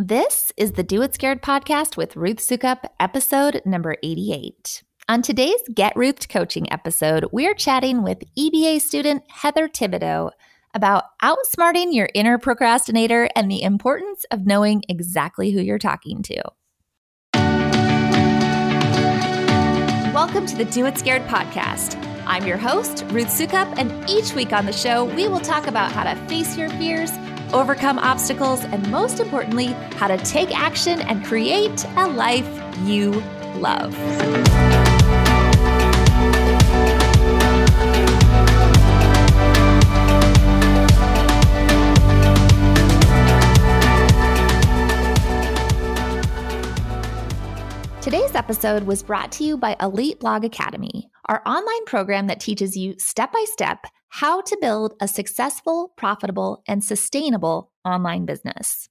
This is the Do It Scared podcast with Ruth Soukup, episode number 88. On today's Get Ruthed coaching episode, we're chatting with EBA student Heather Thibodeau about outsmarting your inner procrastinator and the importance of knowing exactly who you're talking to. Welcome to the Do It Scared podcast. I'm your host, Ruth Soukup, and each week on the show, we will talk about how to face your fears overcome obstacles, and most importantly, how to take action and create a life you love. Today's episode was brought to you by Elite Blog Academy, our online program that teaches you step by step how to build a successful, profitable, and sustainable online business.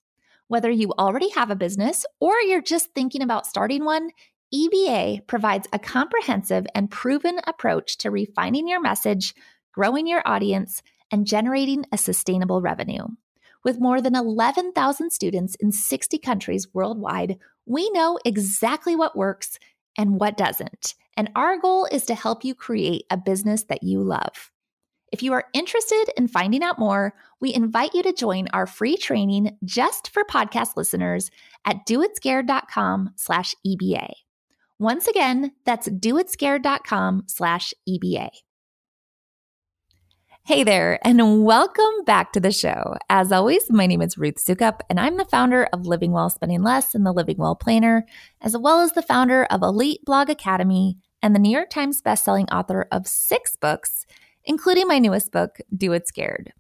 Whether you already have a business or you're just thinking about starting one, EBA provides a comprehensive and proven approach to refining your message, growing your audience, and generating a sustainable revenue. With more than 11,000 students in 60 countries worldwide, we know exactly what works and what doesn't. And our goal is to help you create a business that you love. If you are interested in finding out more, we invite you to join our free training just for podcast listeners at doitscared.com slash EBA. Once again, that's doitscared.com slash EBA. Hey there, and welcome back to the show. As always, my name is Ruth Soukup, and I'm the founder of Living Well, Spending Less and the Living Well Planner, as well as the founder of Elite Blog Academy and the New York Times bestselling author of six books, including my newest book, Do It Scared.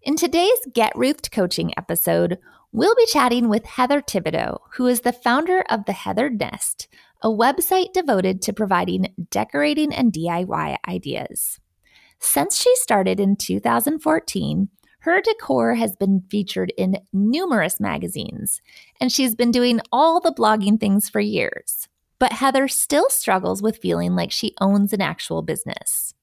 In today's Get Ruthed coaching episode, we'll be chatting with Heather Thibodeau, who is the founder of The Heathered Nest, a website devoted to providing decorating and DIY ideas. Since she started in 2014, her decor has been featured in numerous magazines, and she's been doing all the blogging things for years. But Heather still struggles with feeling like she owns an actual business.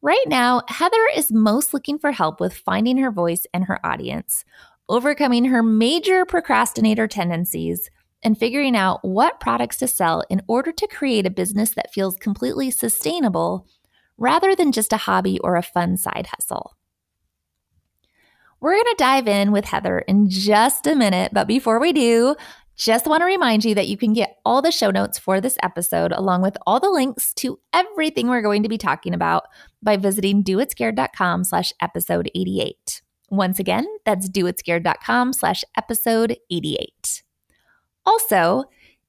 Right now, Heather is most looking for help with finding her voice and her audience, overcoming her major procrastinator tendencies, and figuring out what products to sell in order to create a business that feels completely sustainable rather than just a hobby or a fun side hustle. We're going to dive in with Heather in just a minute, but before we do, just want to remind you that you can get all the show notes for this episode along with all the links to everything we're going to be talking about by visiting doitscared.com slash episode 88. Once again, that's doitscared.com slash episode 88. Also,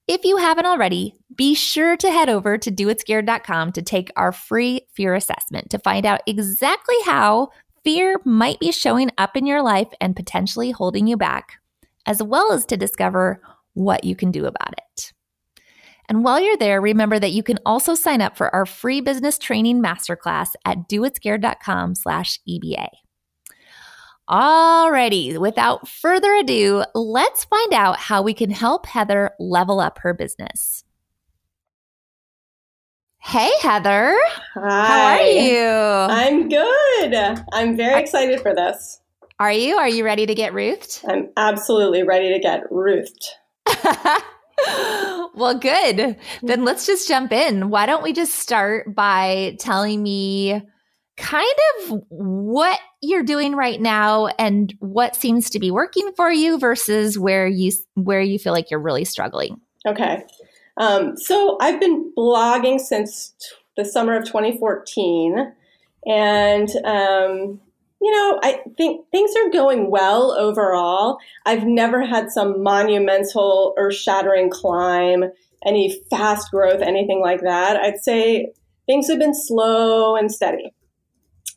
if you haven't already, be sure to head over to doitscared.com to take our free fear assessment to find out exactly how fear might be showing up in your life and potentially holding you back, as well as to discover what you can do about it. And while you're there, remember that you can also sign up for our free business training masterclass at doitscared.com slash EBA. Alrighty, without further ado, let's find out how we can help Heather level up her business. Hey, Heather. Hi. How are you? I'm good. I'm very excited for this. Are you? Are you ready to get Ruthed? I'm absolutely ready to get Ruthed. well, good. Then let's just jump in. Why don't we just start by telling me kind of what you're doing right now and what seems to be working for you versus where you where you feel like you're really struggling. Okay. Um, so I've been blogging since t- the summer of 2014, and um, you know I think things are going well overall. I've never had some monumental, earth-shattering climb, any fast growth, anything like that. I'd say things have been slow and steady.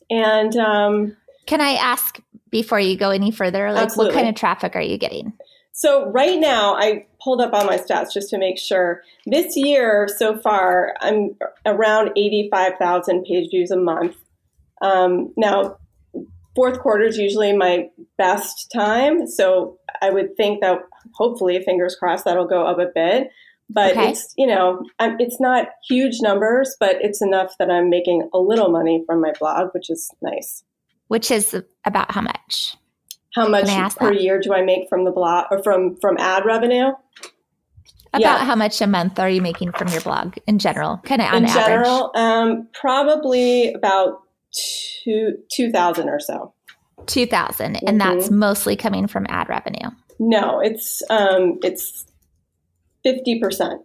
And um, Can I ask before you go any further, like Absolutely. what kind of traffic are you getting? so right now, I pulled up all my stats just to make sure. This year so far, I'm around 85,000 page views a month. Um, now, fourth quarter is usually my best time. So I would think that hopefully, fingers crossed, that'll go up a bit. But Okay. it's, you know, I'm, it's not huge numbers, but it's enough that I'm making a little money from my blog, which is nice. Which is about how much? how much per that? year do I make from the blog or from from ad revenue? About yeah. how much a month are you making from your blog in general? Kind of on in average. general, um, probably about two two thousand or so. Two thousand, mm-hmm. and that's mostly coming from ad revenue. No, it's um, it's fifty percent.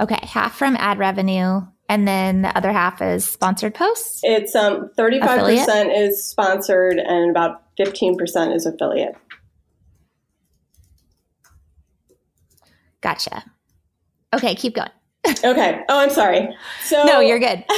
Okay, half from ad revenue, and then the other half is sponsored posts. It's um thirty five percent is sponsored, and about fifteen percent is affiliate. Gotcha. Okay, keep going. okay. Oh, I'm sorry. So no, you're good.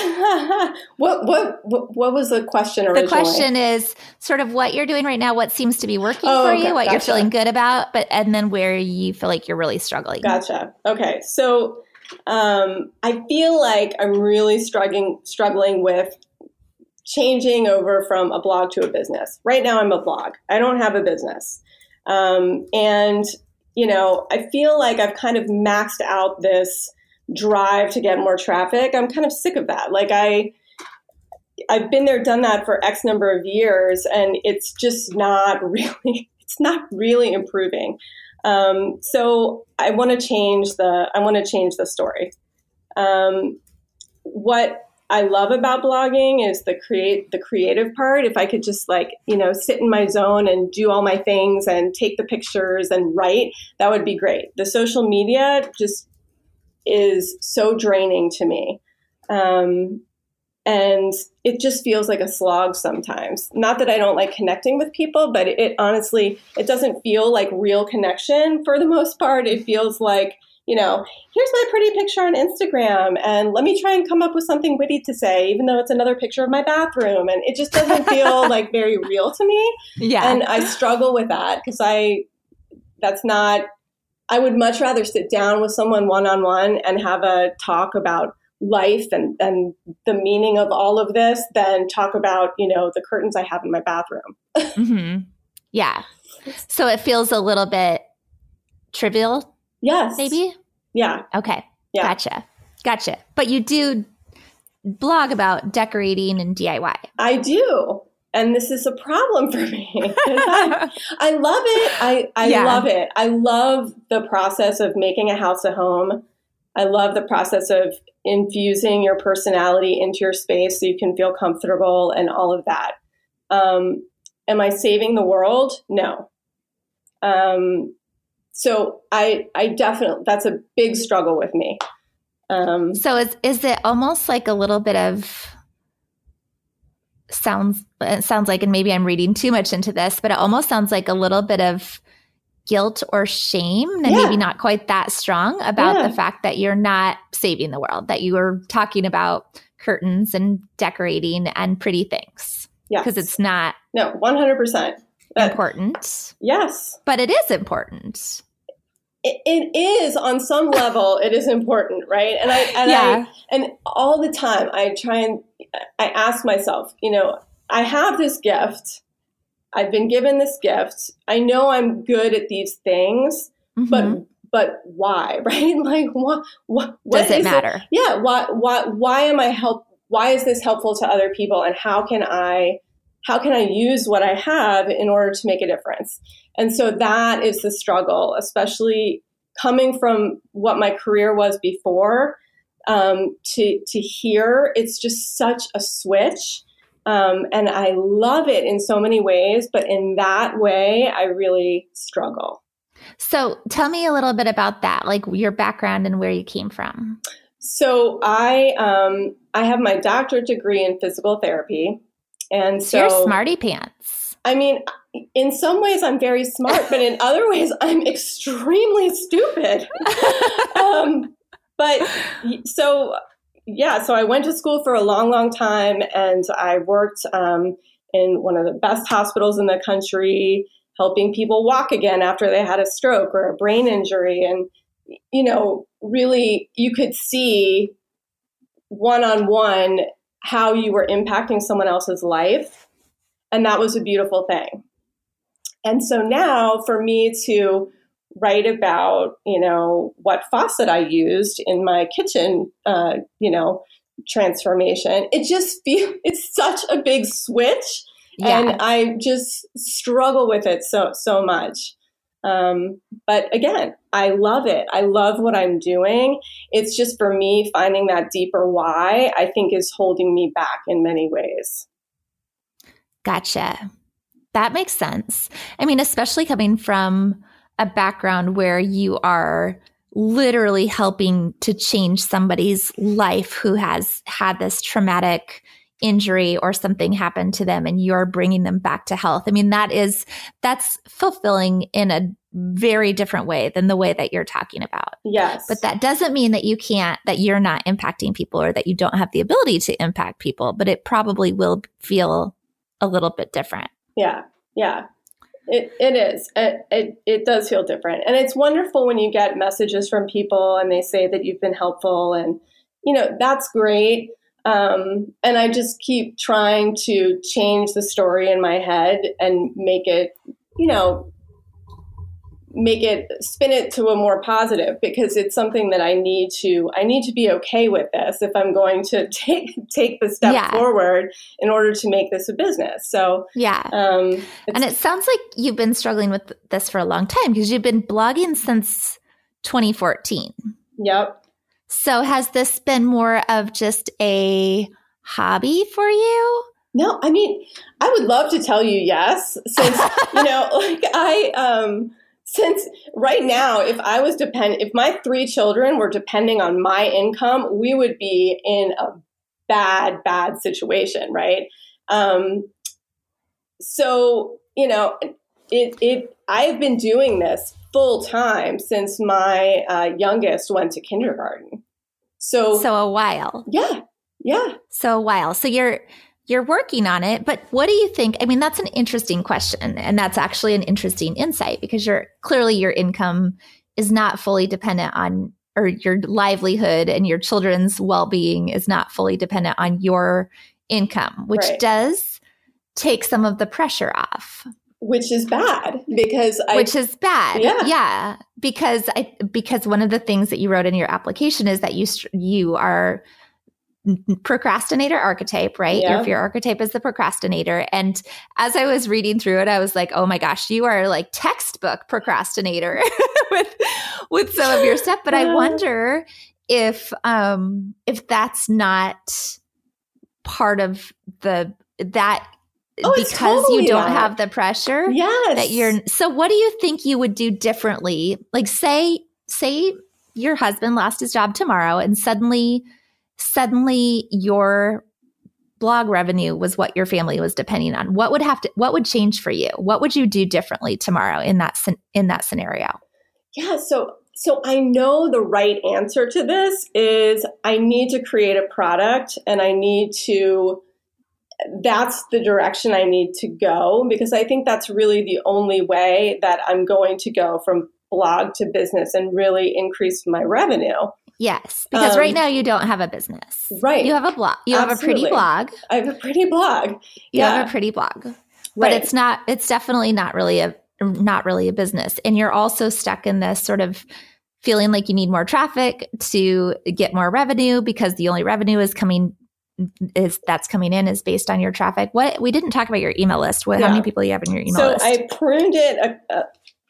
what, what what was the question originally? The question is sort of what you're doing right now, what seems to be working oh, for okay. you, what gotcha. you're feeling good about, but and then where you feel like you're really struggling. Gotcha. Okay. So um, I feel like I'm really struggling struggling with changing over from a blog to a business. Right now, I'm a blog. I don't have a business, um, and you know, I feel like I've kind of maxed out this drive to get more traffic. I'm kind of sick of that. Like I I've been there done that for X number of years and it's just not really it's not really improving. Um, so I want to change the I want to change the story. Um, what I love about blogging is the create the creative part. If I could just like, you know, sit in my zone and do all my things and take the pictures and write, that would be great. The social media just is so draining to me. Um, and it just feels like a slog sometimes. Not that I don't like connecting with people, but it, it honestly it doesn't feel like real connection for the most part. It feels like you know, here's my pretty picture on Instagram, and let me try and come up with something witty to say, even though it's another picture of my bathroom. And it just doesn't feel like very real to me. Yeah. And I struggle with that because I, that's not, I would much rather sit down with someone one on one and have a talk about life and, and the meaning of all of this than talk about, you know, the curtains I have in my bathroom. mm-hmm. Yeah. So it feels a little bit trivial Yes. Maybe? Yeah. Okay. Yeah. Gotcha. Gotcha. But you do blog about decorating and DIY. I do. And this is a problem for me. I, I, love it. I, I yeah. love it. I love the process of making a house a home. I love the process of infusing your personality into your space so you can feel comfortable and all of that. Um, am I saving the world? No. Um, so I I definitely that's a big struggle with me. Um, so is is it almost like a little bit of sounds it sounds like and maybe I'm reading too much into this, but it almost sounds like a little bit of guilt or shame and yeah. maybe not quite that strong about yeah. the fact that you're not saving the world, that you are talking about curtains and decorating and pretty things. Yeah. Because it's not No, 100%. important. Yes. But it is important it is on some level it is important right and i and yeah. i and all the time i try and i ask myself you know i have this gift i've been given this gift i know i'm good at these things mm-hmm. but but why right like what what, what does it matter it? yeah why why why am i help why is this helpful to other people and how can i how can I use what I have in order to make a difference? And so that is the struggle, especially coming from what my career was before um, to to here. It's just such a switch. Um, and I love it in so many ways, but in that way, I really struggle. So tell me a little bit about that, like your background and where you came from. So I um, I have my doctorate degree in physical therapy, and so you're smarty pants. I mean, in some ways, I'm very smart, but in other ways, I'm extremely stupid. um, but so, yeah, so I went to school for a long, long time, and I worked um, in one of the best hospitals in the country, helping people walk again after they had a stroke or a brain injury. And, you know, really, you could see one on one how you were impacting someone else's life. And that was a beautiful thing. And so now for me to write about, you know, what faucet I used in my kitchen, uh, you know, transformation, it just feels, it's such a big switch. yeah. and I just struggle with it so so much. Um, but again, I love it. I love what I'm doing. It's just for me finding that deeper why. I think is holding me back in many ways. Gotcha. That makes sense. I mean, especially coming from a background where you are literally helping to change somebody's life who has had this traumatic injury or something happen to them and you're bringing them back to health. I mean, that is, that's fulfilling in a very different way than the way that you're talking about. Yes. But that doesn't mean that you can't, that you're not impacting people or that you don't have the ability to impact people, but it probably will feel a little bit different. Yeah. Yeah. It, it is. It, it, it does feel different. And it's wonderful when you get messages from people and they say that you've been helpful. And, you know, that's great. Um, and I just keep trying to change the story in my head and make it, you know, make it spin it to a more positive because it's something that I need to I need to be okay with this if I'm going to take take the step yeah. forward in order to make this a business. So yeah, um, and it sounds like you've been struggling with this for a long time because you've been blogging since 2014. Yep. So has this been more of just a hobby for you? No, I mean, I would love to tell you yes, since you know, like I um since right now if i was depend if my three children were depending on my income we would be in a bad bad situation right? Um, so you know it it i've been doing this full time since my uh, youngest went to kindergarten. So so a while. Yeah yeah. So a while. So you're you're working on it, but what do you think? I mean, that's an interesting question. And that's actually an interesting insight because you're clearly your income is not fully dependent on, or your livelihood and your children's well being is not fully dependent on your income, which right. does take some of the pressure off. Which is bad because I, which is bad, yeah, yeah. Because I because one of the things that you wrote in your application is that you you are procrastinator archetype, right? Yeah. Your fear archetype is the procrastinator. And as I was reading through it, I was like, oh my gosh, you are like textbook procrastinator with with some of your stuff. But I wonder if um if that's not part of the that Oh, because totally you don't that. have the pressure yes that you're so what do you think you would do differently like say say your husband lost his job tomorrow and suddenly suddenly your blog revenue was what your family was depending on. What would have to what would change for you? What would you do differently tomorrow in that in that scenario? Yeah so so i know the right answer to this is i need to create a product and i need to that's the direction i need to go because i think that's really the only way that i'm going to go from blog to business and really increase my revenue Yes, because um, right now you don't have a business. Right. You have a blog. You Absolutely. have a pretty blog. I have a pretty blog. You yeah. have a pretty blog. But it's not it's definitely not really a not really a business. And you're also stuck in this sort of feeling like you need more traffic to get more revenue because the only revenue is coming is that's coming in is based on your traffic. What we didn't talk about your email list. What yeah. how many people you have in your email so list? So I pruned it a, a,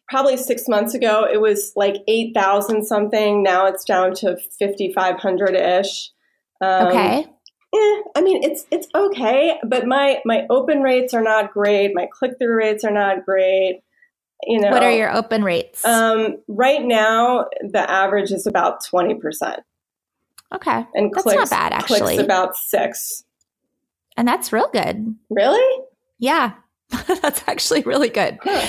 probably six months ago, it was like 8,000 something. Now it's down to 5,500 ish. Um, okay. Eh, I mean, it's it's okay, but my my open rates are not great. My click through rates are not great. You know, what are your open rates? Um, right now, the average is about twenty percent. Okay, and that's clicks, not bad actually. Clicks about six, and that's real good. Really? Yeah, that's actually really good. Huh.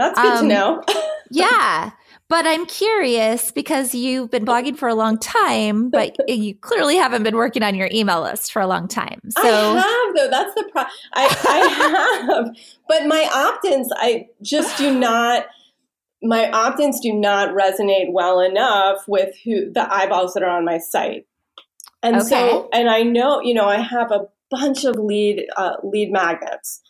That's good um, to know. yeah. But I'm curious because you've been blogging for a long time, but you clearly haven't been working on your email list for a long time. So I have though. That's the problem. I, I have, but my opt-ins, I just do not. My opt-ins do not resonate well enough with who the eyeballs that are on my site, and okay. so and I know you know I have a bunch of lead uh, lead magnets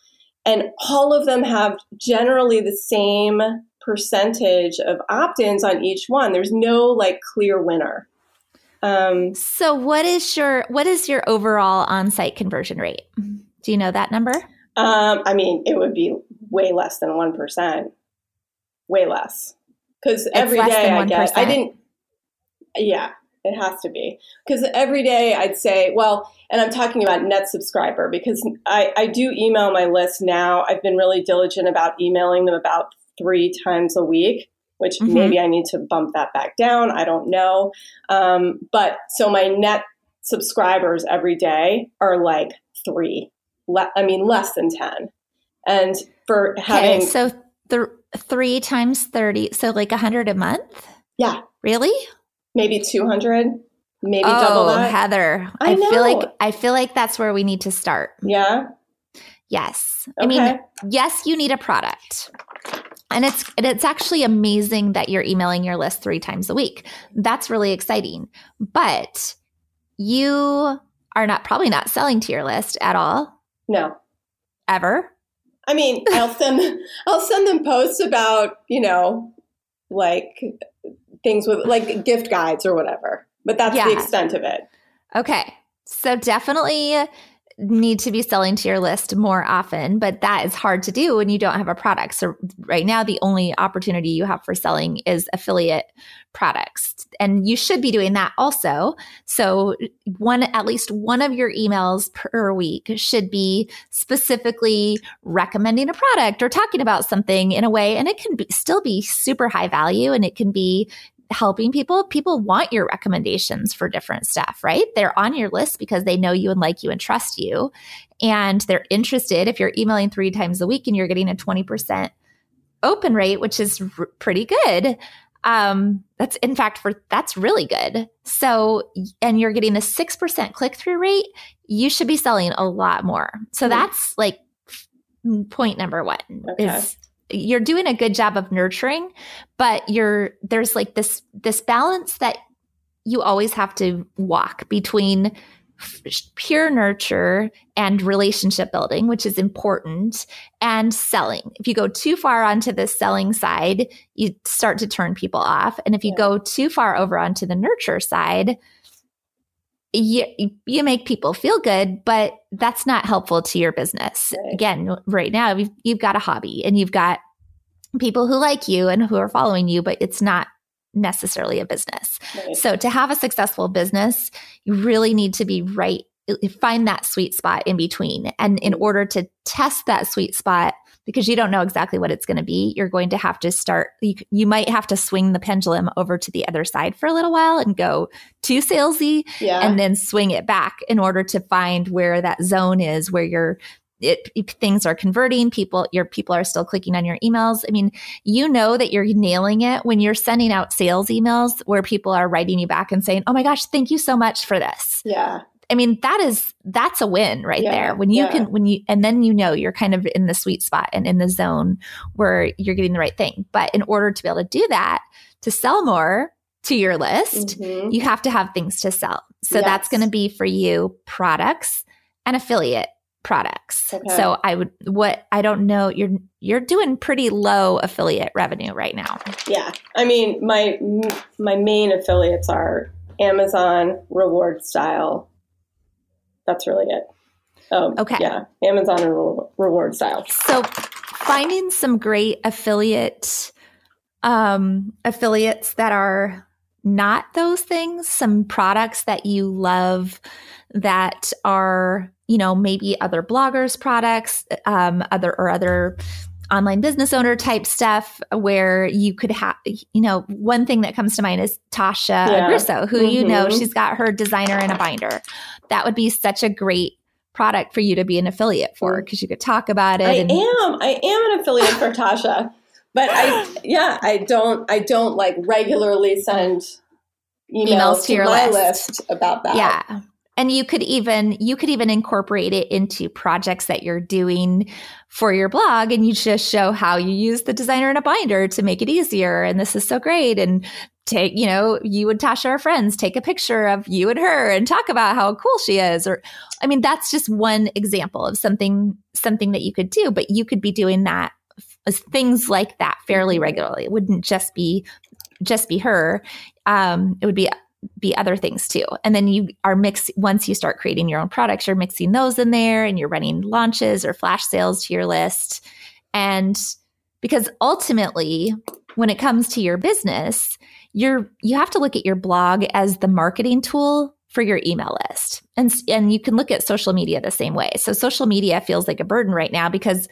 and all of them have generally the same percentage of opt-ins on each one. There's no like clear winner. Um, so what is your what is your overall on-site conversion rate? Do you know that number? Um, I mean, it would be way less than 1%. Way less. Because every day I get, I didn't, yeah, it has to be. Because every day I'd say, well, and I'm talking about net subscriber because I, I do email my list now. I've been really diligent about emailing them about three times a week which mm-hmm. maybe I need to bump that back down. I don't know. Um, but so my net subscribers every day are like three. Le- I mean, less than 10. And for having. Okay, so th- three times 30, so like 100 a month? Yeah. Really? Maybe 200 maybe oh, double that. Heather, I, I feel like I feel like that's where we need to start. Yeah. Yes. Okay. I mean, yes, you need a product. And it's and it's actually amazing that you're emailing your list 3 times a week. That's really exciting. But you are not probably not selling to your list at all. No. Ever? I mean, I'll send I'll send them posts about, you know, like things with like gift guides or whatever. But that's yeah. the extent of it. Okay. So definitely need to be selling to your list more often, but that is hard to do when you don't have a product. So right now the only opportunity you have for selling is affiliate products. And you should be doing that also. So one at least one of your emails per week should be specifically recommending a product or talking about something in a way and it can be, still be super high value and it can be helping people, people want your recommendations for different stuff, right? They're on your list because they know you and like you and trust you. And they're interested. If you're emailing three times a week and you're getting a 20% open rate, which is r- pretty good. Um, that's in fact for that's really good. So, and you're getting a 6% click through rate, you should be selling a lot more. So mm-hmm. that's like point number one okay. is you're doing a good job of nurturing, but you're there's like this this balance that you always have to walk between pure nurture and relationship building, which is important, and selling. If you go too far onto the selling side, you start to turn people off. And if you yeah. go too far over onto the nurture side, you, you make people feel good, but that's not helpful to your business. Right. Again, right now you've, you've got a hobby and you've got people who like you and who are following you, but it's not necessarily a business. Right. So to have a successful business, you really need to be right find that sweet spot in between. And in mm-hmm. order to test that sweet spot, because you don't know exactly what it's going to be, you're going to have to start, you, you, might have to swing the pendulum over to the other side for a little while and go too salesy yeah. and then swing it back in order to find where that zone is where you're it, things are converting people your people are still clicking on your emails i mean you know that you're nailing it when you're sending out sales emails where people are writing you back and saying oh my gosh thank you so much for this yeah I mean, that is that's a win right yeah, there. When you yeah. can when you and then you know you're kind of in the sweet spot and in the zone where you're getting the right thing. But in order to be able to do that, to sell more to your list, mm-hmm. you have to have things to sell. So yes. that's going to be for you products and affiliate products. Okay. So I would what I don't know you're you're doing pretty low affiliate revenue right now. Yeah. I mean my my main affiliates are Amazon rewardStyle that's really it. Um, okay. Yeah, Amazon and re- rewardStyle. So finding some great affiliate um, affiliates that are not those things, some products that you love that are, you know, maybe other bloggers' products, um, other or other online business owner type stuff where you could have, you know, one thing that comes to mind is Tasha yeah. Agruso, who mm-hmm. you know, mm-hmm. she's got her designer in a binder. That would be such a great product for you to be an affiliate for because mm. you could talk about it. I and- am. I am an affiliate for Tasha. But I, yeah, I don't, I don't like regularly send emails, emails to, to, your my list. list about that. Yeah and you could even you could even incorporate it into projects that you're doing for your blog and you just show how you use the designer in a binder to make it easier and this is so great and take you know you and tasha are friends take a picture of you and her and talk about how cool she is or i mean that's just one example of something something that you could do but you could be doing that as things like that fairly regularly. It wouldn't just be just be her. Um, it would be be other things too. And then you are mixing, once you start creating your own products, you're mixing those in there and you're running launches or flash sales to your list. And because ultimately, when it comes to your business, you're, you have to look at your blog as the marketing tool for your email list. And, and you can look at social media the same way. So social media feels like a burden right now because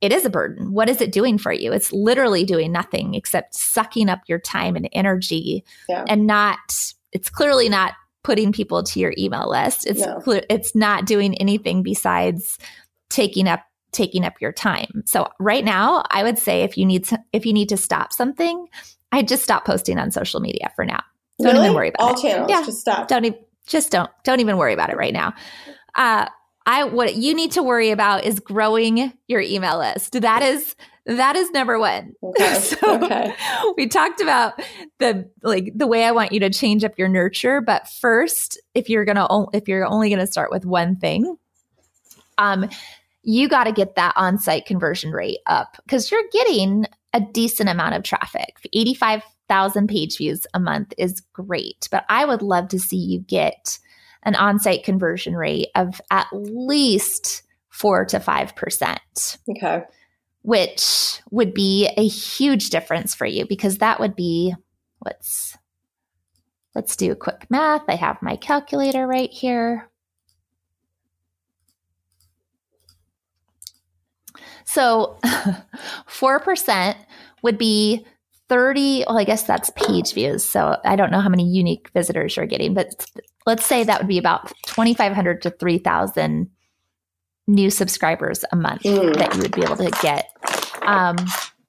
it is a burden. What is it doing for you? It's literally doing nothing except sucking up your time and energy yeah. and not, it's clearly not putting people to your email list. It's no. clear, it's not doing anything besides taking up taking up your time. So right now, I would say if you need to, if you need to stop something, I just stop posting on social media for now. Don't really? even worry about All it. Channels, yeah, just stop. Don't even just don't don't even worry about it right now. Uh, I what you need to worry about is growing your email list. That is that is number one. Okay. so okay. we talked about the like the way I want you to change up your nurture, but first, if you're gonna if you're only gonna start with one thing, um, you got to get that on-site conversion rate up because you're getting a decent amount of traffic. Eighty-five thousand page views a month is great, but I would love to see you get an on site conversion rate of at least four to 5%. Okay. Which would be a huge difference for you because that would be let's let's do a quick math. I have my calculator right here. So 4% would be 30 well i guess that's page views so i don't know how many unique visitors you're getting but let's say that would be about 2500 to 3000 new subscribers a month mm. that you would be able to get um,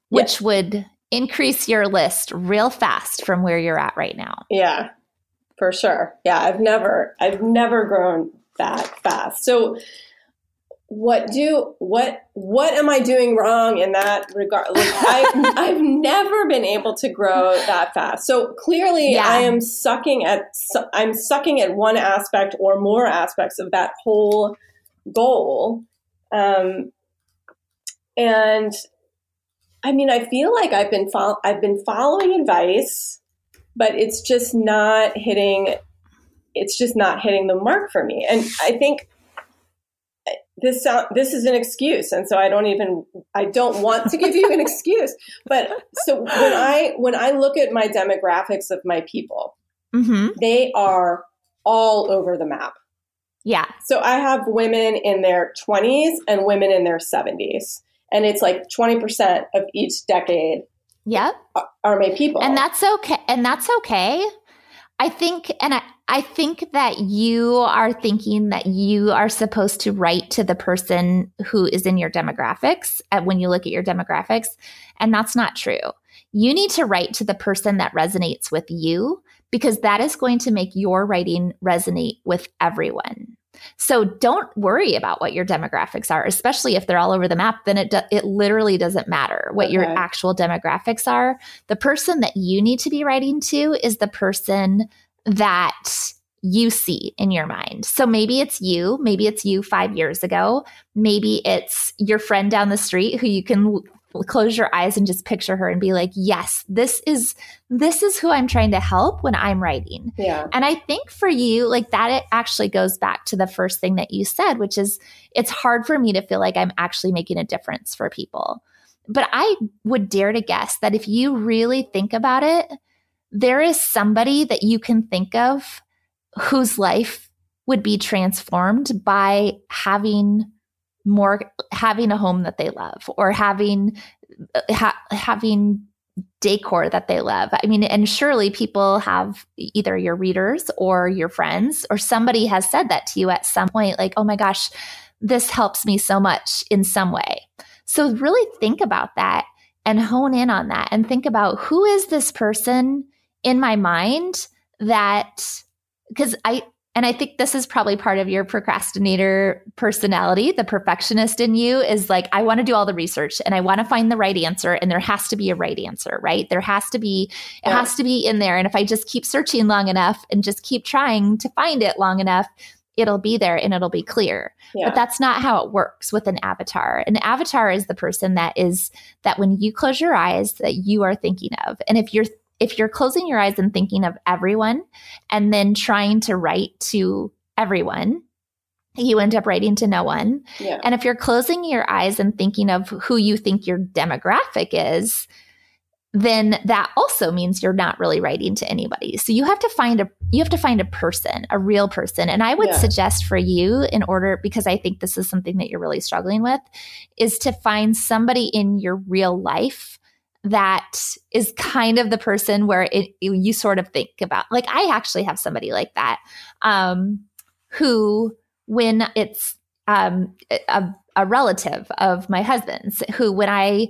which yeah. would increase your list real fast from where you're at right now yeah for sure yeah i've never i've never grown that fast so what do what what am I doing wrong in that regard? Like I, I've never been able to grow that fast. So clearly, yeah. I am sucking at I'm sucking at one aspect or more aspects of that whole goal. Um, and I mean, I feel like I've been fo- I've been following advice, but it's just not hitting. It's just not hitting the mark for me. And I think this sound, this is an excuse and so i don't even i don't want to give you an excuse but so when i when i look at my demographics of my people mm-hmm. they are all over the map yeah so i have women in their 20s and women in their 70s and it's like 20% of each decade yep are my people and that's okay and that's okay i think and i I think that you are thinking that you are supposed to write to the person who is in your demographics when you look at your demographics. And that's not true. You need to write to the person that resonates with you because that is going to make your writing resonate with everyone. So don't worry about what your demographics are, especially if they're all over the map. Then it do, it literally doesn't matter what okay. your actual demographics are. The person that you need to be writing to is the person that you see in your mind. So maybe it's you, maybe it's you 5 years ago, maybe it's your friend down the street who you can close your eyes and just picture her and be like, "Yes, this is this is who I'm trying to help when I'm writing." Yeah. And I think for you, like that it actually goes back to the first thing that you said, which is it's hard for me to feel like I'm actually making a difference for people. But I would dare to guess that if you really think about it, there is somebody that you can think of whose life would be transformed by having more having a home that they love or having uh, ha- having decor that they love. I mean, and surely people have either your readers or your friends or somebody has said that to you at some point like, "Oh my gosh, this helps me so much in some way." So really think about that and hone in on that and think about who is this person in my mind that because I and I think this is probably part of your procrastinator personality. The perfectionist in you is like, I want to do all the research and I want to find the right answer. And there has to be a right answer, right? There has to be, it yeah. has to be in there. And if I just keep searching long enough and just keep trying to find it long enough, it'll be there and it'll be clear. Yeah. But that's not how it works with an avatar. An avatar is the person that is, that when you close your eyes, that you are thinking of. And if you're, if you're closing your eyes and thinking of everyone and then trying to write to everyone, you end up writing to no one. Yeah. And if you're closing your eyes and thinking of who you think your demographic is, then that also means you're not really writing to anybody. So you have to find a you have to find a person, a real person. And I would Yeah. suggest for you in order because I think this is something that you're really struggling with is to find somebody in your real life that is kind of the person where it you sort of think about. Like I actually have somebody like that um who when it's um a, a relative of my husband's who when I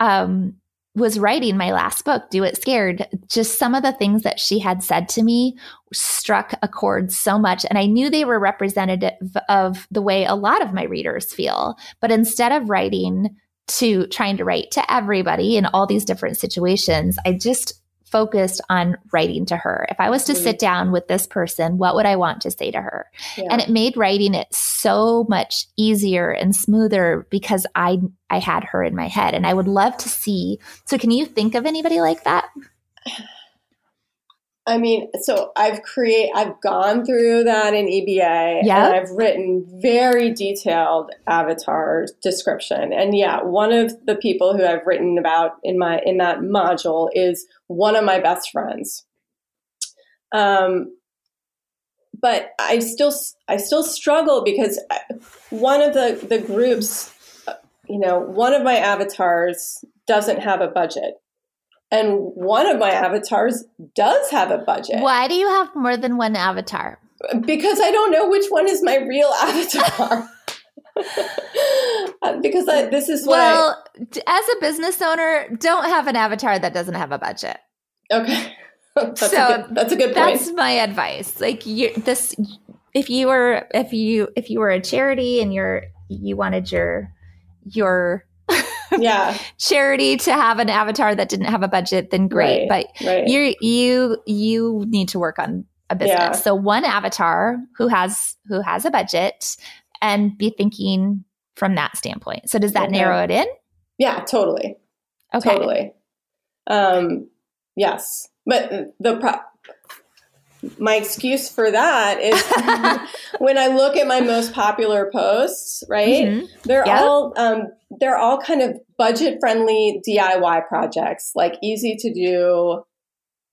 um was writing my last book, Do It Scared, just some of the things that she had said to me struck a chord so much. And I knew they were representative of the way a lot of my readers feel. But instead of writing to trying to write to everybody in all these different situations, I just focused on writing to her. If I was to Mhm. sit down with this person, what would I want to say to her? Yeah. and it made writing it so much easier and smoother because i i had her in my head and i would love to see so can you think of anybody like that I mean, so I've create I've gone through that in EBA Yeah. and I've written very detailed avatar description. And yeah, one of the people who I've written about in my in that module is one of my best friends. Um but I still I still struggle because one of the the groups uh, you know, one of my avatars doesn't have a budget. And one of my avatars does have a budget why do you have more than one avatar because I don't know which one is my real avatar. Uh, because I, this is what well d- as a business owner don't have an avatar that doesn't have a budget okay. That's, So, a good, that's a good point. that's my advice like you this if you were if you if you were a charity and you're you wanted your your Yeah, charity to have an avatar that didn't have a budget then great Right, but right. you you you need to work on a business Yeah. so one avatar who has who has a budget and be thinking from that standpoint so does that Okay. narrow it in yeah, totally, okay totally. Um, yes, but the pro- my excuse for that is when I look at my most popular posts, right? Mhm. They're all um, they're all kind of budget friendly DIY projects, like easy to do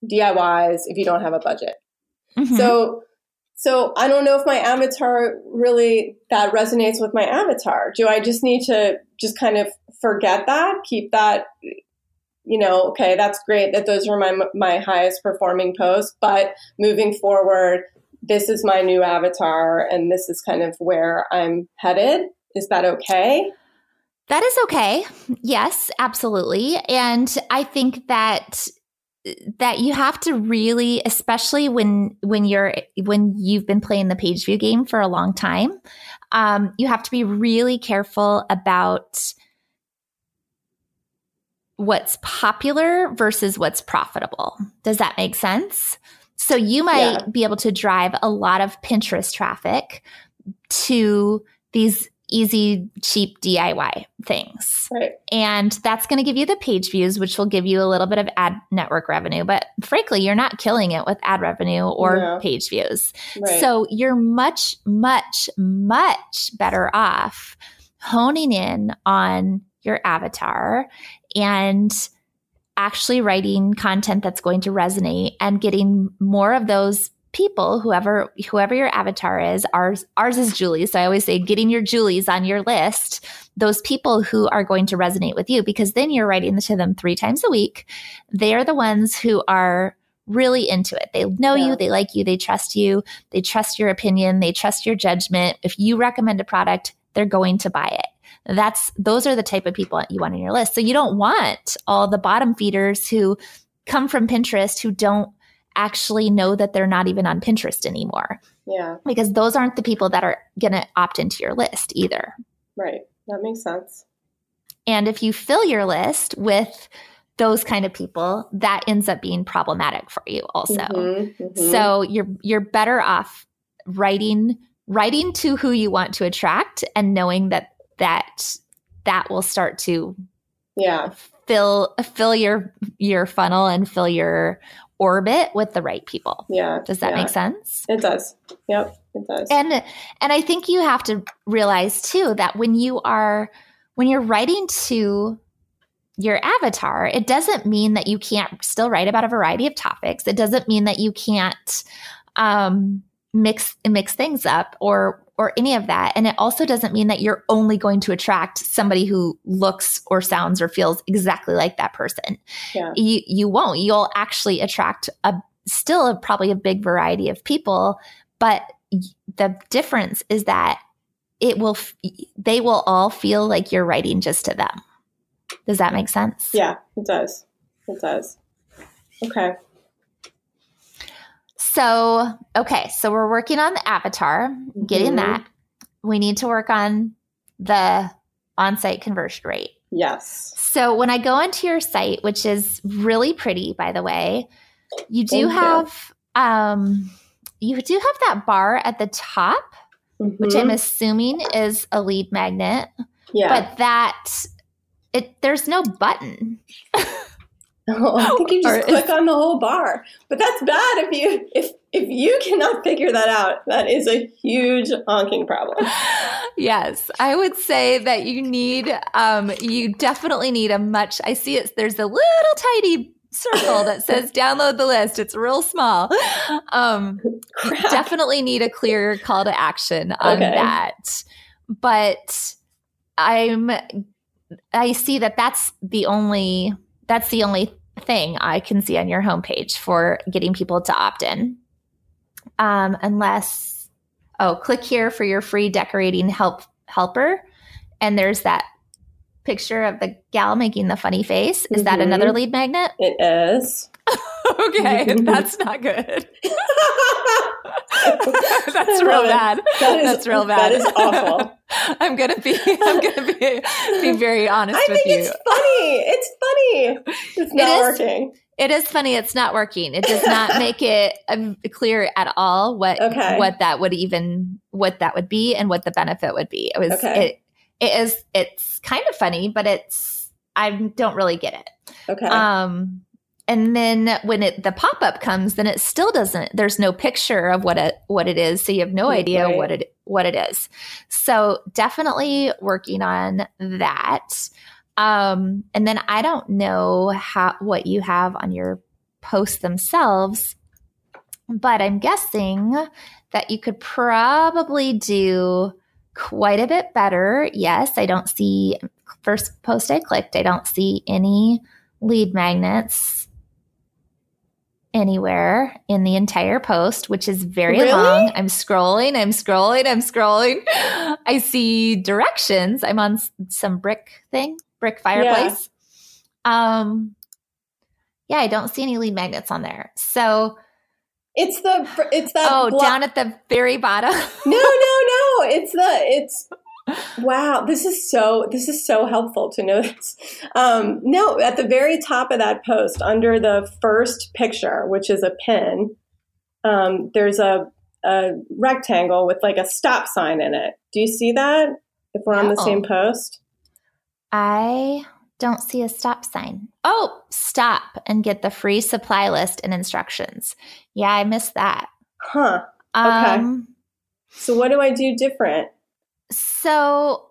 DIYs if you don't have a budget. Mhm. So so I don't know if my avatar really that resonates with my avatar. Do I just need to just kind of forget that, keep that you know, okay, that's great that those are my my highest performing posts, but moving forward, this is my new avatar and this is kind of where I'm headed. Is that okay? That is okay. Yes, absolutely. And I think that that you have to really especially when when you're when you've been playing the page view game for a long time um, you have to be really careful about what's popular versus what's profitable does that make sense so you might Yeah. be able to drive a lot of pinterest traffic to these easy cheap diy things Right. and that's going to give you the page views, which will give you a little bit of ad network revenue. But frankly, you're not killing it with ad revenue or No. page views. Right. So you're much, much, much better off honing in on your avatar and actually writing content that's going to resonate and getting more of those people whoever whoever your avatar is ours ours is julie. So i always say getting your julies on your list those people who are going to resonate with you because then you're writing to them three times a week. They're the ones who are really into it. They know Yeah. you they like you they trust you they trust your opinion they trust your judgment. If you recommend a product they're going to buy it that's those are the type of people you want on your list so you don't want all the bottom feeders who come from pinterest who don't actually know that they're not even on pinterest anymore yeah. because those aren't the people that are going to opt into your list either Right. That makes sense. and if you fill your list with those kind of people that ends up being problematic for you also Mhm, mhm. so you're you're better off writing writing to who you want to attract and knowing that that that will start to yeah. fill fill your your funnel and fill your orbit with the right people. Yeah. Does that yeah. make sense? It does. Yep, it does. And and I think you have to realize too that when you are when you're writing to your avatar, it doesn't mean that you can't still write about a variety of topics. It doesn't mean that you can't um, mix mix things up or or any of that. And it also doesn't mean that you're only going to attract somebody who looks or sounds or feels exactly like that person. Yeah. You you won't. You'll actually attract a still a, probably a big variety of people, but the difference is that it will f- they will all feel like you're writing just to them. Does that make sense? Yeah, it does. It does. Okay. So, okay, so we're working on the avatar, getting Mhm. that. We need to work on the on site conversion rate. Yes. So, when I go into your site, which is really pretty, by the way, you do Thank you. have um you do have that bar at the top, which I'm Mhm. assuming is a lead magnet, yeah. but that it there's no button. I think you just click on the whole bar. But that's bad if you if if you cannot figure that out. That is a huge honking problem. yes, I would say that you need um you definitely need a much I see it there's a little tiny circle that says download the list. It's real small. Um Crap. definitely need a clear call to action on Okay. that. But I'm I see that that's the only that's the only thing I can see on your homepage for getting people to opt in. Um, unless oh, click here for your free decorating help helper, and there's that picture of the gal making the funny face. Is that Mhm. another lead magnet? It is. okay, that's not good. That's real bad. That is- That's real bad. that is awful. I'm gonna be. I'm gonna be be very honest I with think you. it's funny. It's funny. It's not working. It is funny. It's not working. It does not make it um, clear at all what Okay. what that would even what that would be and what the benefit would be. It was Okay. it. It is. It's kind of funny, but it's. I don't really get it. Okay. Um, and then when it the pop up comes, then it still doesn't. There's no picture of what it what it is, so you have no idea Right. what it what it is. So definitely working on that. Um, and then I don't know how what you have on your posts themselves, but I'm guessing that you could probably do quite a bit better. Yes, I don't see first post I clicked, I don't see any lead magnets anywhere in the entire post, which is very Really? long. I'm scrolling, I'm scrolling, I'm scrolling. I see directions. I'm on some brick thing, brick fireplace. Um yeah, I don't see any lead magnets on there. So, it's the it's that oh, down at the very bottom. No, no, no. It's the it's wow, this is so this is so helpful to know this. Um, no, at the very top of that post, under the first picture, which is a pin, um, there's a, a rectangle with like a stop sign in it. Do you see that? If we're on the same post, I don't see a stop sign. Oh, stop and get the free supply list and instructions. Yeah, I missed that. huh? Okay. Um, So what do I do different? So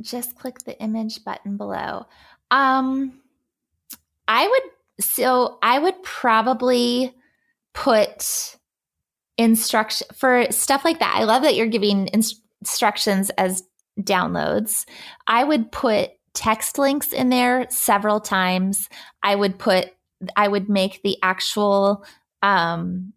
just click the image button below. Um, I would, so I would probably put instruction for stuff like that. I love that you're giving instructions as downloads. I would put text links in there several times. I would put, I would make the actual, um,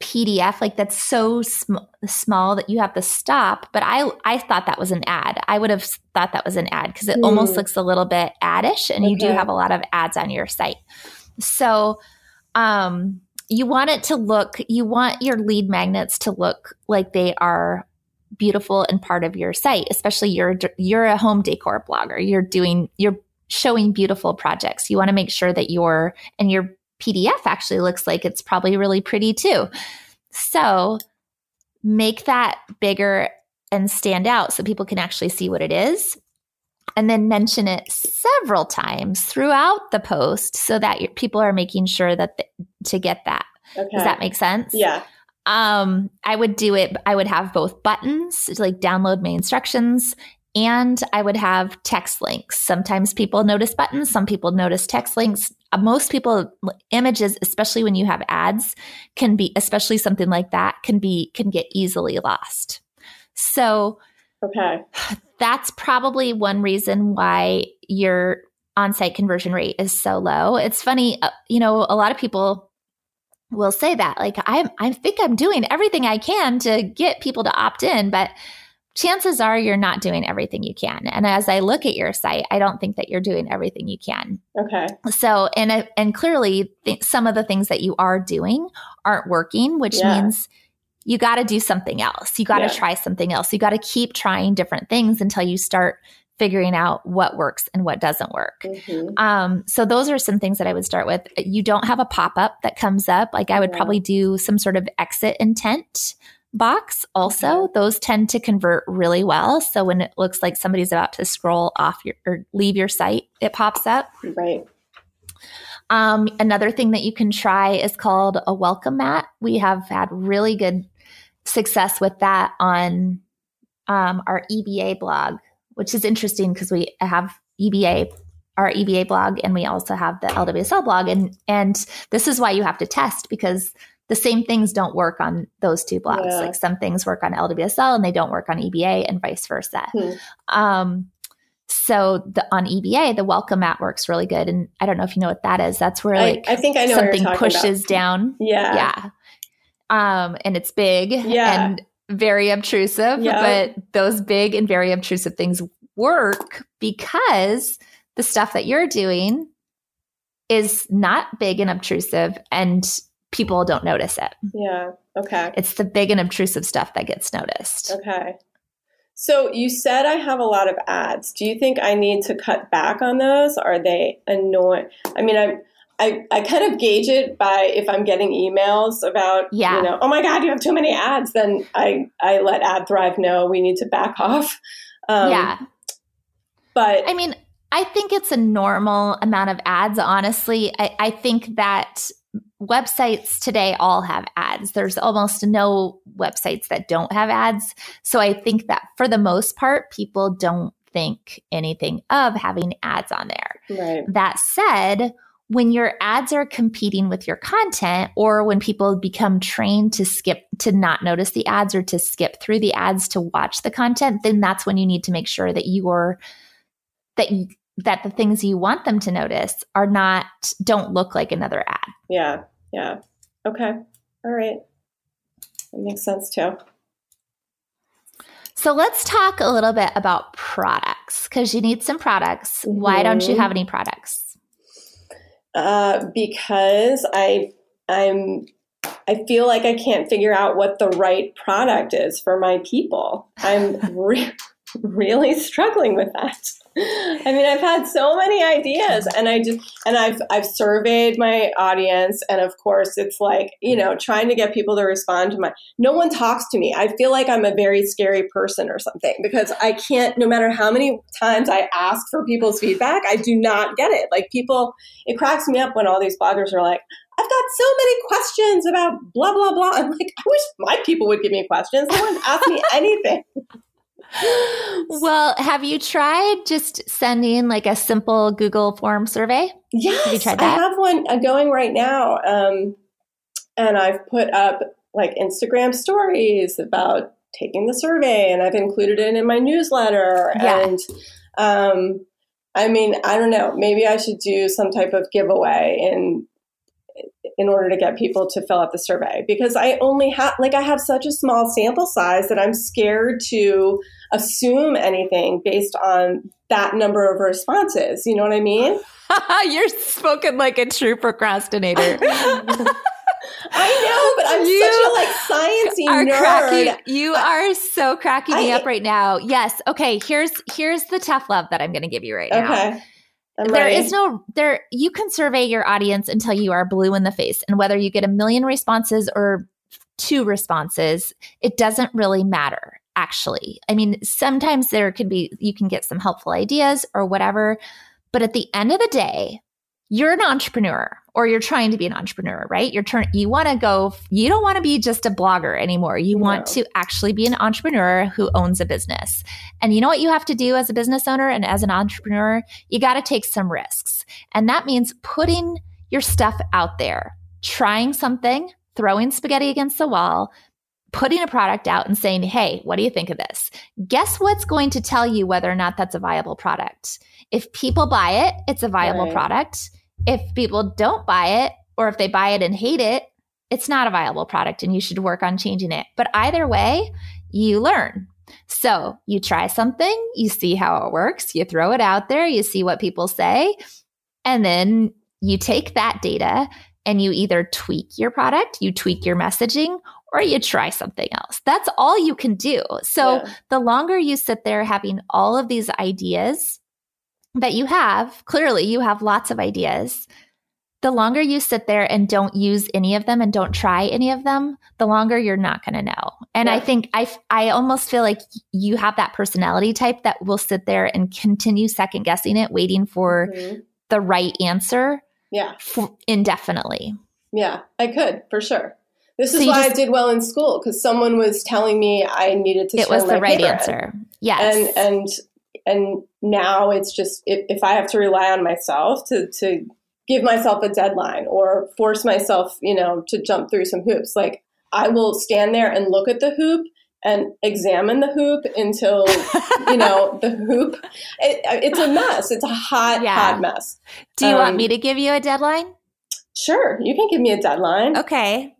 PDF like that's so sm- small that you have to stop. But I I thought that was an ad. I would have thought that was an ad because it Hmm. almost looks a little bit addish, and you do have a lot of ads on your site. So, um, you want it to look. You want your lead magnets to look like they are beautiful and part of your site. Especially you're you're a home decor blogger. You're doing you're showing beautiful projects. You want to make sure that your and your PDF actually looks like it's probably really pretty too. So make that bigger and stand out so people can actually see what it is. and then mention it several times throughout the post so that your, people are making sure that the, to get that. Okay. Does that make sense? Yeah. Um, I would do it. I would have both buttons, to like download my instructions, and I would have text links. Sometimes people notice buttons, some people notice text links. Uh, most people, images, especially when you have ads, can be, especially something like that, can be can get easily lost. So, okay, that's probably one reason why your on-site conversion rate is so low. It's funny, uh, you know, a lot of people will say that like I I think I'm doing everything I can to get people to opt in, but chances are you're not doing everything you can. And as I look at your site, I don't think that you're doing everything you can. Okay. So and and clearly th- some of the things that you are doing aren't working, which yeah. means you got to do something else. You got to yeah. try something else. You got to keep trying different things until you start figuring out what works and what doesn't work. Mm-hmm. Um, so those are some things that I would start with. You don't have a pop up that comes up. Like I would yeah. probably do some sort of exit intent box also mm-hmm. those tend to convert really well so when it looks like somebody's about to scroll off your or leave your site it pops up right um, another thing that you can try is called a welcome mat we have had really good success with that on um, our EBA blog which is interesting because we have EBA, our EBA blog, and we also have the LWSL blog. And and this is why you have to test because the same things don't work on those two blogs. Yeah. Like some things work on LWSL and they don't work on EBA, and vice versa. Hmm. Um, so the on EBA, the welcome mat works really good. And I don't know if you know what that is. That's where like I, I think I know something pushes about. down. Yeah. Yeah. Um, and it's big. Yeah. And very obtrusive, but those big and very obtrusive things work because the stuff that you're doing is not big and obtrusive and people don't notice it. Yeah. Okay. It's the big and obtrusive stuff that gets noticed. Okay. So you said I have a lot of ads. Do you think I need to cut back on those? Are they annoying? I mean, I'm I, I kind of gauge it by if I'm getting emails about, yeah. you know, oh my God, you have too many ads, then I, I let AdThrive know we need to back off. Um, yeah. But I mean, I think it's a normal amount of ads, honestly. I, I think that websites today all have ads. There's almost no websites that don't have ads. So I think that for the most part, people don't think anything of having ads on there. Right. That said, when your ads are competing with your content or when people become trained to skip to not notice the ads or to skip through the ads to watch the content then that's when you need to make sure that you're that you, that the things you want them to notice are not don't look like another ad. Yeah yeah. Okay. All right. That makes sense too. So let's talk a little bit about products because you need some products. Mm-hmm. why don't you mm-hmm. have any products uh, because I I'm I feel like I can't figure out what the right product is for my people. I'm re- really struggling with that. I mean, I've had so many ideas and I just and I've I've surveyed my audience and of course it's like, you know, trying to get people to respond to my no one talks to me. I feel like I'm a very scary person or something because I can't no matter how many times I ask for people's feedback, I do not get it. Like people it cracks me up when all these bloggers are like, I've got so many questions about blah blah blah. I'm like, I wish my people would give me questions. No one ask me anything well, have you tried just sending like a simple Google form survey? Yes, have you tried that? I have one uh, going right now, um, and I've put up like Instagram stories about taking the survey, and I've included it in my newsletter. Yeah. And um, I mean, I don't know. Maybe I should do some type of giveaway in in order to get people to fill out the survey because I only have like I have such a small sample size that I'm scared to assume anything based on that number of responses. You know what I mean? You're spoken like a true procrastinator. I know, but I'm you such a like sciencey are nerd. Cracking, you are so cracking me up right now. Yes. Okay. Here's here's the tough love that I'm going to give you right now. Okay. I'm there ready. is no there you can survey your audience until you are blue in the face and whether you get a million responses or two responses it doesn't really matter actually. I mean, sometimes there can be, you can get some helpful ideas or whatever. But at the end of the day, you're an entrepreneur or you're trying to be an entrepreneur, right? You're turn you want to go you don't want to be just a blogger anymore. You no. want to actually be an entrepreneur who owns a business. And you know what you have to do as a business owner and as an entrepreneur? You got to take some risks. And that means putting your stuff out there, trying something, throwing spaghetti against the wall, putting a product out and saying, "Hey, what do you think of this?" Guess what's going to tell you whether or not that's a viable product? If people buy it, it's a viable right. product if people don't buy it or if they buy it and hate it, it's not a viable product and you should work on changing it. But either way, you learn. So you try something, you see how it works, you throw it out there, you see what people say, and then you take that data and you either tweak your product, you tweak your messaging, or you try something else. That's all you can do. So yeah. the longer you sit there having all of these ideas that you have, clearly you have lots of ideas. The longer you sit there and don't use any of them and don't try any of them, the longer you're not going to know. And yeah. I think I I almost feel like you have that personality type that will sit there and continue second guessing it, waiting for mm-hmm. the right answer. Yeah. indefinitely. Yeah, I could for sure. This is so why just, I did well in school because someone was telling me I needed to. It was the right answer. Yes, and and and now it's just if, if I have to rely on myself to to give myself a deadline or force myself, you know, to jump through some hoops, like I will stand there and look at the hoop and examine the hoop until you know the hoop. It, it's a mess. It's a hot, yeah. hot mess. Do you um, want me to give you a deadline? Sure, you can give me a deadline. Okay.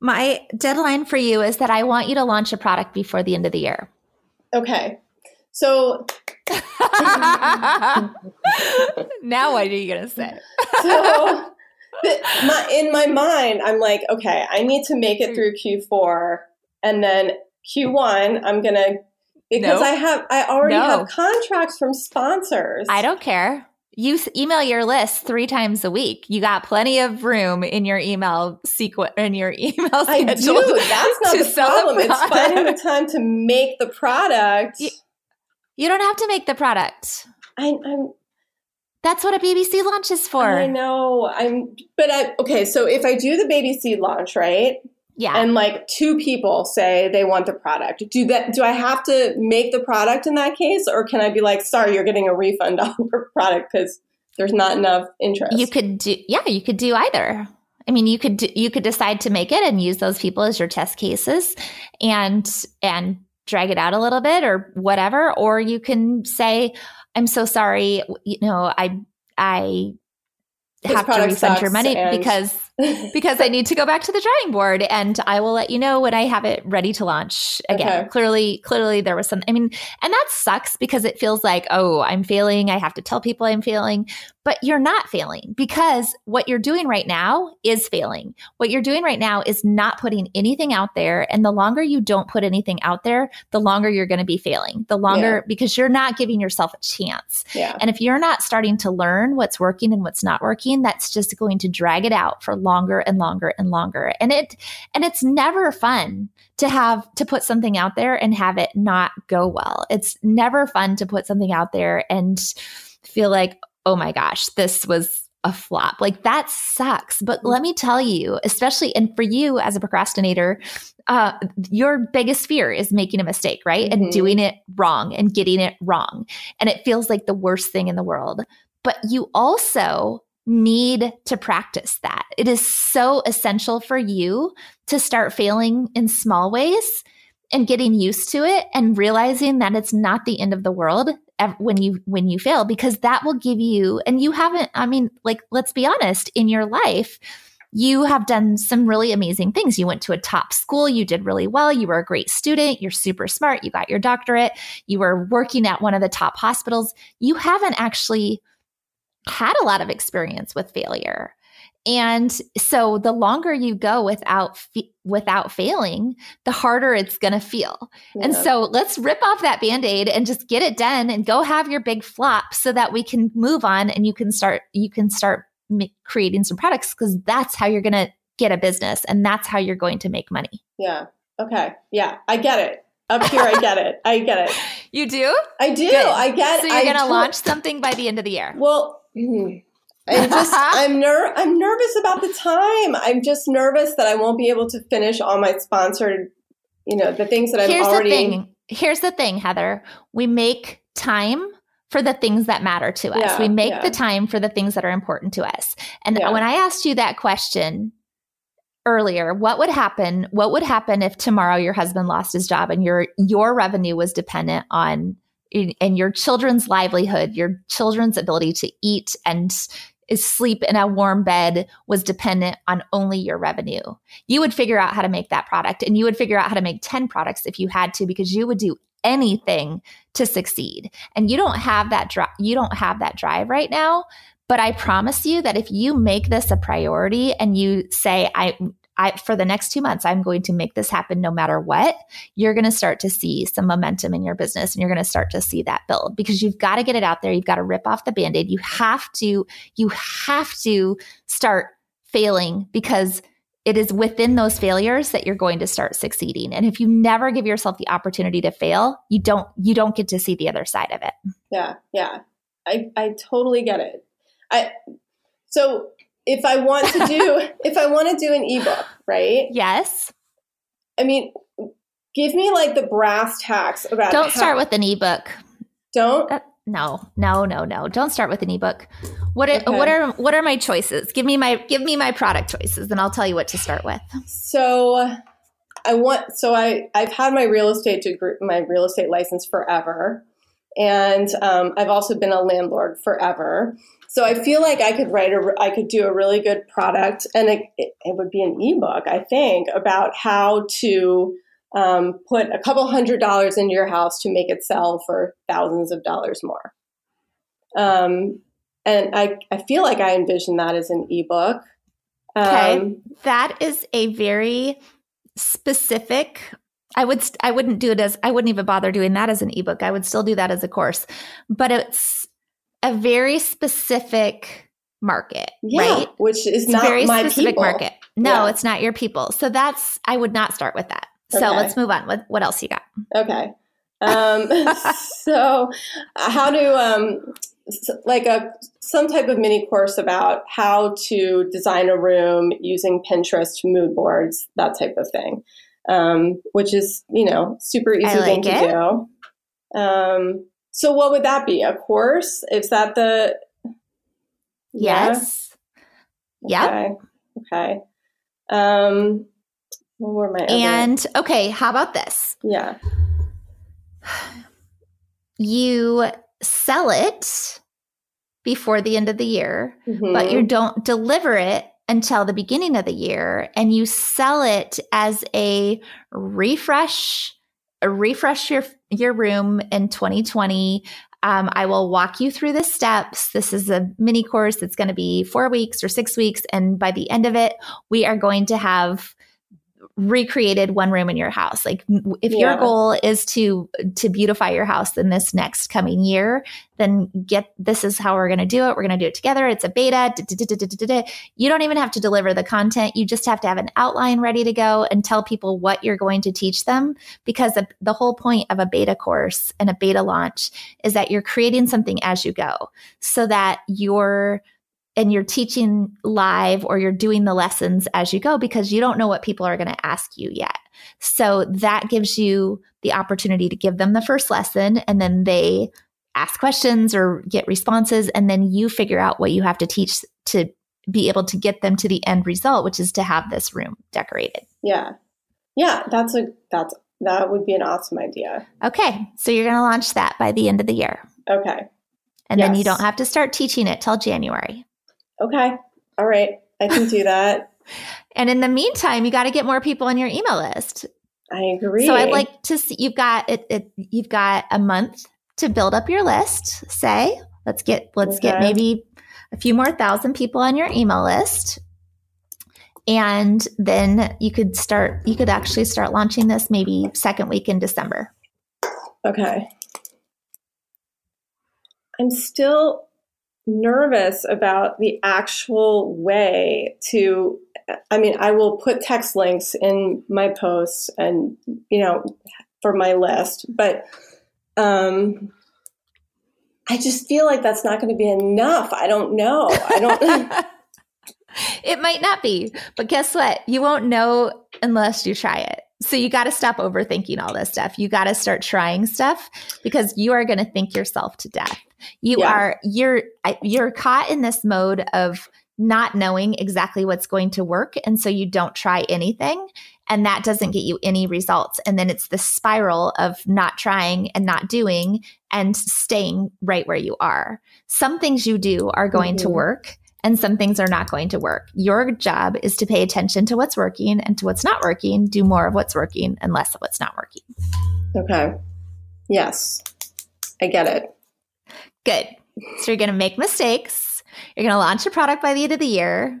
My deadline for you is that I want you to launch a product before the end of the year. Okay. So now what are you gonna say? so my, in my mind, I'm like, okay, I need to make it hmm. through Q4, and then Q1, I'm gonna because nope. I have I already no. have contracts from sponsors. I don't care. You email your list three times a week. You got plenty of room in your email sequence in your email I do. That's not the problem. It's finding the time to make the product. You don't have to make the product. I, am That's what a BBC launch is for. I know. I'm, but I, okay. So if I do the baby seed launch, right? Yeah. And like two people say they want the product. Do that? Do I have to make the product in that case, or can I be like, sorry, you're getting a refund on your product because there's not enough interest? You could do. Yeah, you could do either. I mean, you could do, you could decide to make it and use those people as your test cases, and and drag it out a little bit or whatever or you can say i'm so sorry you know i i have to refund your money because because I need to go back to the drawing board and I will let you know when I have it ready to launch again. Okay. Clearly, clearly there was some I mean, and that sucks because it feels like, oh, I'm failing. I have to tell people I'm failing. But you're not failing because what you're doing right now is failing. What you're doing right now is not putting anything out there. And the longer you don't put anything out there, the longer you're going to be failing. The longer yeah. because you're not giving yourself a chance. Yeah. And if you're not starting to learn what's working and what's not working, that's just going to drag it out for longer and longer and longer. And it and it's never fun to have to put something out there and have it not go well. It's never fun to put something out there and feel like, "Oh my gosh, this was a flop. Like that sucks. But let me tell you, especially, and for you as a procrastinator, uh, your biggest fear is making a mistake, right? Mm-hmm. And doing it wrong and getting it wrong. And it feels like the worst thing in the world. But you also need to practice that. It is so essential for you to start failing in small ways and getting used to it and realizing that it's not the end of the world when you when you fail because that will give you and you haven't I mean like let's be honest in your life you have done some really amazing things. You went to a top school, you did really well, you were a great student, you're super smart, you got your doctorate, you were working at one of the top hospitals. You haven't actually had a lot of experience with failure. And so the longer you go without without failing, the harder it's going to feel. Yeah. And so let's rip off that band-aid and just get it done and go have your big flop so that we can move on and you can start you can start creating some products because that's how you're going to get a business and that's how you're going to make money. Yeah. Okay. Yeah, I get it. Up here, I get it. I get it. You do? I do. Good. I get. So you're I going to to- launch something by the end of the year. Well, mm, I'm just I'm ner- I'm nervous about the time. I'm just nervous that I won't be able to finish all my sponsored, you know, the things that I've Here's already. the thing. Here's the thing, Heather. We make time for the things that matter to us. Yeah, we make yeah. the time for the things that are important to us. And Yeah. when I asked you that question earlier, what would happen? What would happen if tomorrow your husband lost his job and your your revenue was dependent on and your children's livelihood, your children's ability to eat and sleep in a warm bed was dependent on only your revenue. You would figure out how to make that product and you would figure out how to make 10 products if you had to because you would do anything to succeed. And you don't have that drive you don't have that drive right now, but I promise you that if you make this a priority and you say I I, for the next two months, I'm going to make this happen no matter what. You're going to start to see some momentum in your business and you're going to start to see that build because you've got to get it out there. You've got to rip off the band aid. You have to, you have to start failing because it is within those failures that you're going to start succeeding. And if you never give yourself the opportunity to fail, you don't, you don't get to see the other side of it. Yeah, yeah. I I totally get it. I so if I want to do if I want to do an ebook, right? Yes. I mean, give me like the brass tacks about. Don't how- start with an ebook. Don't. That- no, no, no, no. Don't start with an ebook. What are, Okay. what are what are my choices? Give me my give me my product choices and I'll tell you what to start with. So I want so I I've had my real estate degree, my real estate license forever, and um, I've also been a landlord forever. So I feel like I could write a I could do a really good product, and it, it, would be an ebook. I think about how to um, put a couple hundred dollars into your house to make it sell for thousands of dollars more. Um, and I I feel like I envision that as an ebook. Okay. Um, That is a very specific I would st- I wouldn't do it as I wouldn't even bother doing that as an ebook. I would still do that as a course. But it's a very specific market, Yeah, right? which is It's not very my specific people. market. No, Yeah. it's not your people. So that's I would not start with that. So Okay. let's move on. What what else you got? Okay. Um, so, how to um, like a some type of mini course about how to design a room using Pinterest mood boards, that type of thing, um, which is you know super easy I thing like to do. Um, so, what would that be? A course? Is that the Yeah. Yes. Yep. Okay. Okay. Um, what were my other- And okay, how about this? yeah. You sell it before the end of the year, Mhm. but you don't deliver it until the beginning of the year and you sell it as a refresh a refresh your your room in 2020 um, i will walk you through the steps. This is a mini course that's going to be four weeks or six weeks and by the end of it we are going to have recreated one room in your house. Like if your goal is to to beautify your house in this next coming year then get this is how we're going to do it. We're going to do it together. It's a beta. You don't even have to deliver the content. You just have to have an outline ready to go and tell people what you're going to teach them because the, the whole point of a beta course and a beta launch is that you're creating something as you go so that you're and you're teaching live or you're doing the lessons as you go because you don't know what people are going to ask you yet. So that gives you the opportunity to give them the first lesson and then they ask questions or get responses and then you figure out what you have to teach to be able to get them to the end result which is to have this room decorated. Yeah. Yeah, that's a that's that would be an awesome idea. Okay, so you're going to launch that by the end of the year. Okay. And then you don't have to start teaching it till January. Okay. All right. I can do that. And in the meantime, you got to get more people on your email list. I agree. So I'd like to see you've got it, it you've got a month to build up your list. Say, let's get let's get maybe a few more thousand people on your email list. And then you could start you could actually start launching this maybe second week in December. Okay. I'm still nervous about the actual way to I mean, I will put text links in my posts and you know, for my list, but um, I just feel like that's not going to be enough. I don't know. I don't. it might not be, but guess what? You won't know unless you try it. So you got to stop overthinking all this stuff. You got to start trying stuff because you are going to think yourself to death. You yeah. are you're you're caught in this mode of not knowing exactly what's going to work and so you don't try anything and that doesn't get you any results and then it's the spiral of not trying and not doing and staying right where you are. Some things you do are going mm-hmm. to work and some things are not going to work. Your job is to pay attention to what's working and to what's not working, do more of what's working and less of what's not working. Okay. Yes. I get it. Good. So you're going to make mistakes. You're going to launch a product by the end of the year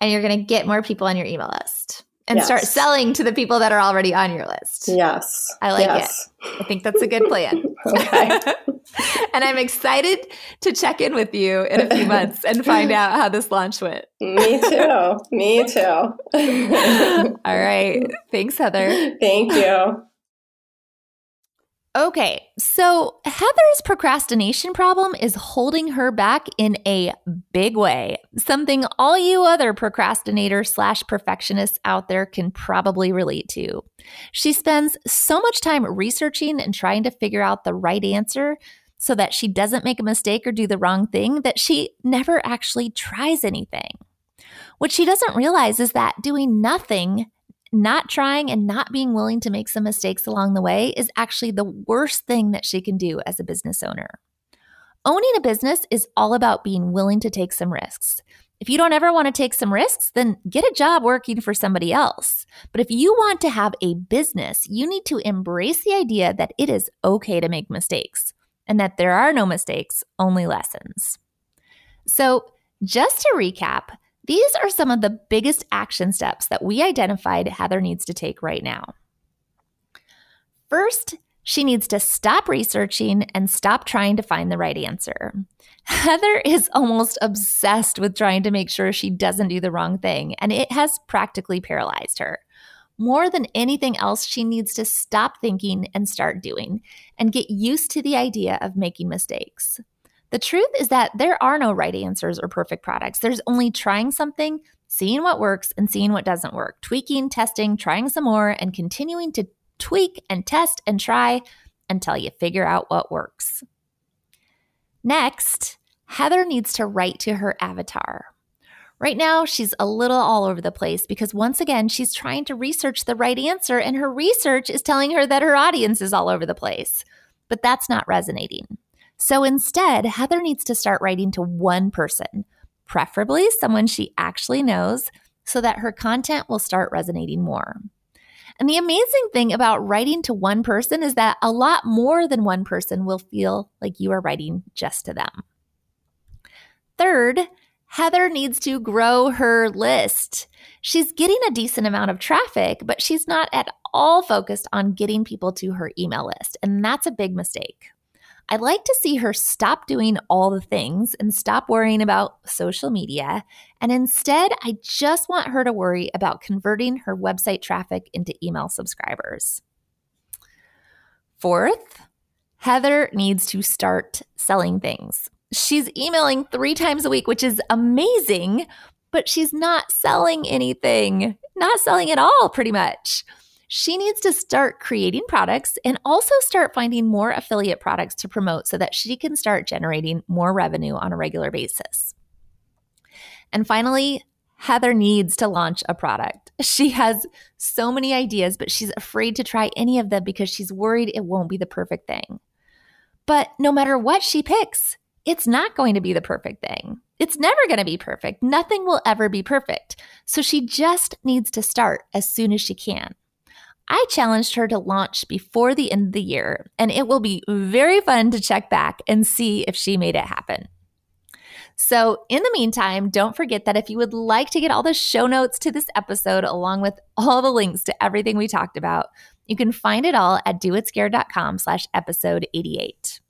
and you're going to get more people on your email list and yes. start selling to the people that are already on your list. Yes. I like yes. it. I think that's a good plan. okay. and I'm excited to check in with you in a few months and find out how this launch went. Me too. Me too. All right. Thanks, Heather. Thank you. Okay, so Heather's procrastination problem is holding her back in a big way. Something all you other procrastinators slash perfectionists out there can probably relate to. She spends so much time researching and trying to figure out the right answer so that she doesn't make a mistake or do the wrong thing that she never actually tries anything. What she doesn't realize is that doing nothing not trying and not being willing to make some mistakes along the way is actually the worst thing that she can do as a business owner. Owning a business is all about being willing to take some risks. If you don't ever want to take some risks, then get a job working for somebody else. But if you want to have a business, you need to embrace the idea that it is okay to make mistakes and that there are no mistakes, only lessons. So, just to recap, these are some of the biggest action steps that we identified Heather needs to take right now. First, she needs to stop researching and stop trying to find the right answer. Heather is almost obsessed with trying to make sure she doesn't do the wrong thing, and it has practically paralyzed her. More than anything else, she needs to stop thinking and start doing and get used to the idea of making mistakes. The truth is that there are no right answers or perfect products. There's only trying something, seeing what works, and seeing what doesn't work, tweaking, testing, trying some more, and continuing to tweak and test and try until you figure out what works. Next, Heather needs to write to her avatar. Right now, she's a little all over the place because once again, she's trying to research the right answer, and her research is telling her that her audience is all over the place. But that's not resonating. So instead, Heather needs to start writing to one person, preferably someone she actually knows, so that her content will start resonating more. And the amazing thing about writing to one person is that a lot more than one person will feel like you are writing just to them. Third, Heather needs to grow her list. She's getting a decent amount of traffic, but she's not at all focused on getting people to her email list. And that's a big mistake. I'd like to see her stop doing all the things and stop worrying about social media. And instead, I just want her to worry about converting her website traffic into email subscribers. Fourth, Heather needs to start selling things. She's emailing three times a week, which is amazing, but she's not selling anything, not selling at all, pretty much she needs to start creating products and also start finding more affiliate products to promote so that she can start generating more revenue on a regular basis. And finally, Heather needs to launch a product. She has so many ideas, but she's afraid to try any of them because she's worried it won't be the perfect thing. But no matter what she picks, it's not going to be the perfect thing. It's never going to be perfect. Nothing will ever be perfect. So she just needs to start as soon as she can. I challenged her to launch before the end of the year, and it will be very fun to check back and see if she made it happen. So, in the meantime, don't forget that if you would like to get all the show notes to this episode, along with all the links to everything we talked about, you can find it all at doitscared.com slash episode 88.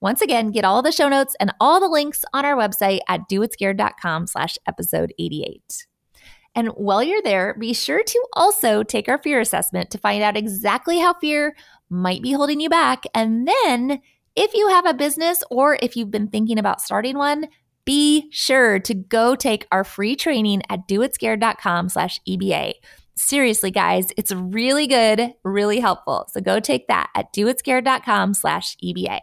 Once again, get all the show notes and all the links on our website at doitscared.com slash episode 88. And while you're there, be sure to also take our fear assessment to find out exactly how fear might be holding you back. And then if you have a business or if you've been thinking about starting one, be sure to go take our free training at doitscared.com slash EBA. Seriously, guys, it's really good, really helpful. So go take that at doitscared.com slash EBA.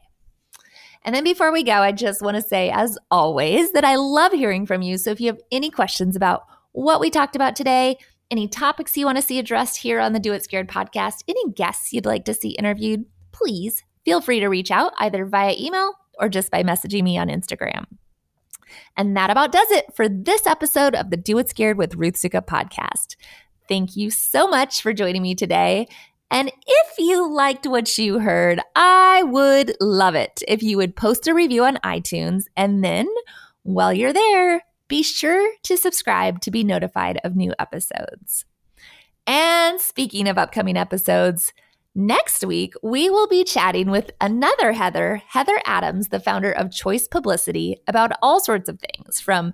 And then before we go, I just want to say, as always, that I love hearing from you. So if you have any questions about what we talked about today, any topics you want to see addressed here on the Do It Scared podcast, any guests you'd like to see interviewed, please feel free to reach out either via email or just by messaging me on Instagram. And that about does it for this episode of the Do It Scared with Ruth Soukup podcast. Thank you so much for joining me today. And if you liked what you heard, I would love it if you would post a review on iTunes. And then while you're there, be sure to subscribe to be notified of new episodes. And speaking of upcoming episodes, next week we will be chatting with another Heather, Heather Adams, the founder of Choice Publicity, about all sorts of things from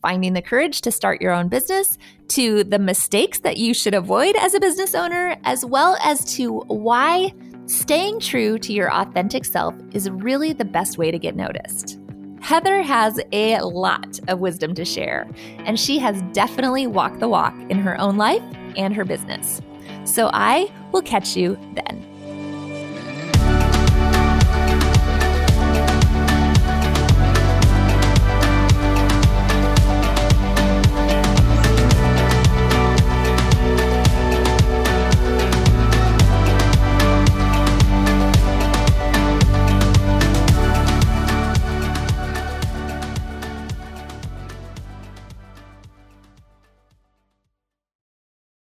finding the courage to start your own business to the mistakes that you should avoid as a business owner, as well as to why staying true to your authentic self is really the best way to get noticed. Heather has a lot of wisdom to share, and she has definitely walked the walk in her own life and her business. So I will catch you then.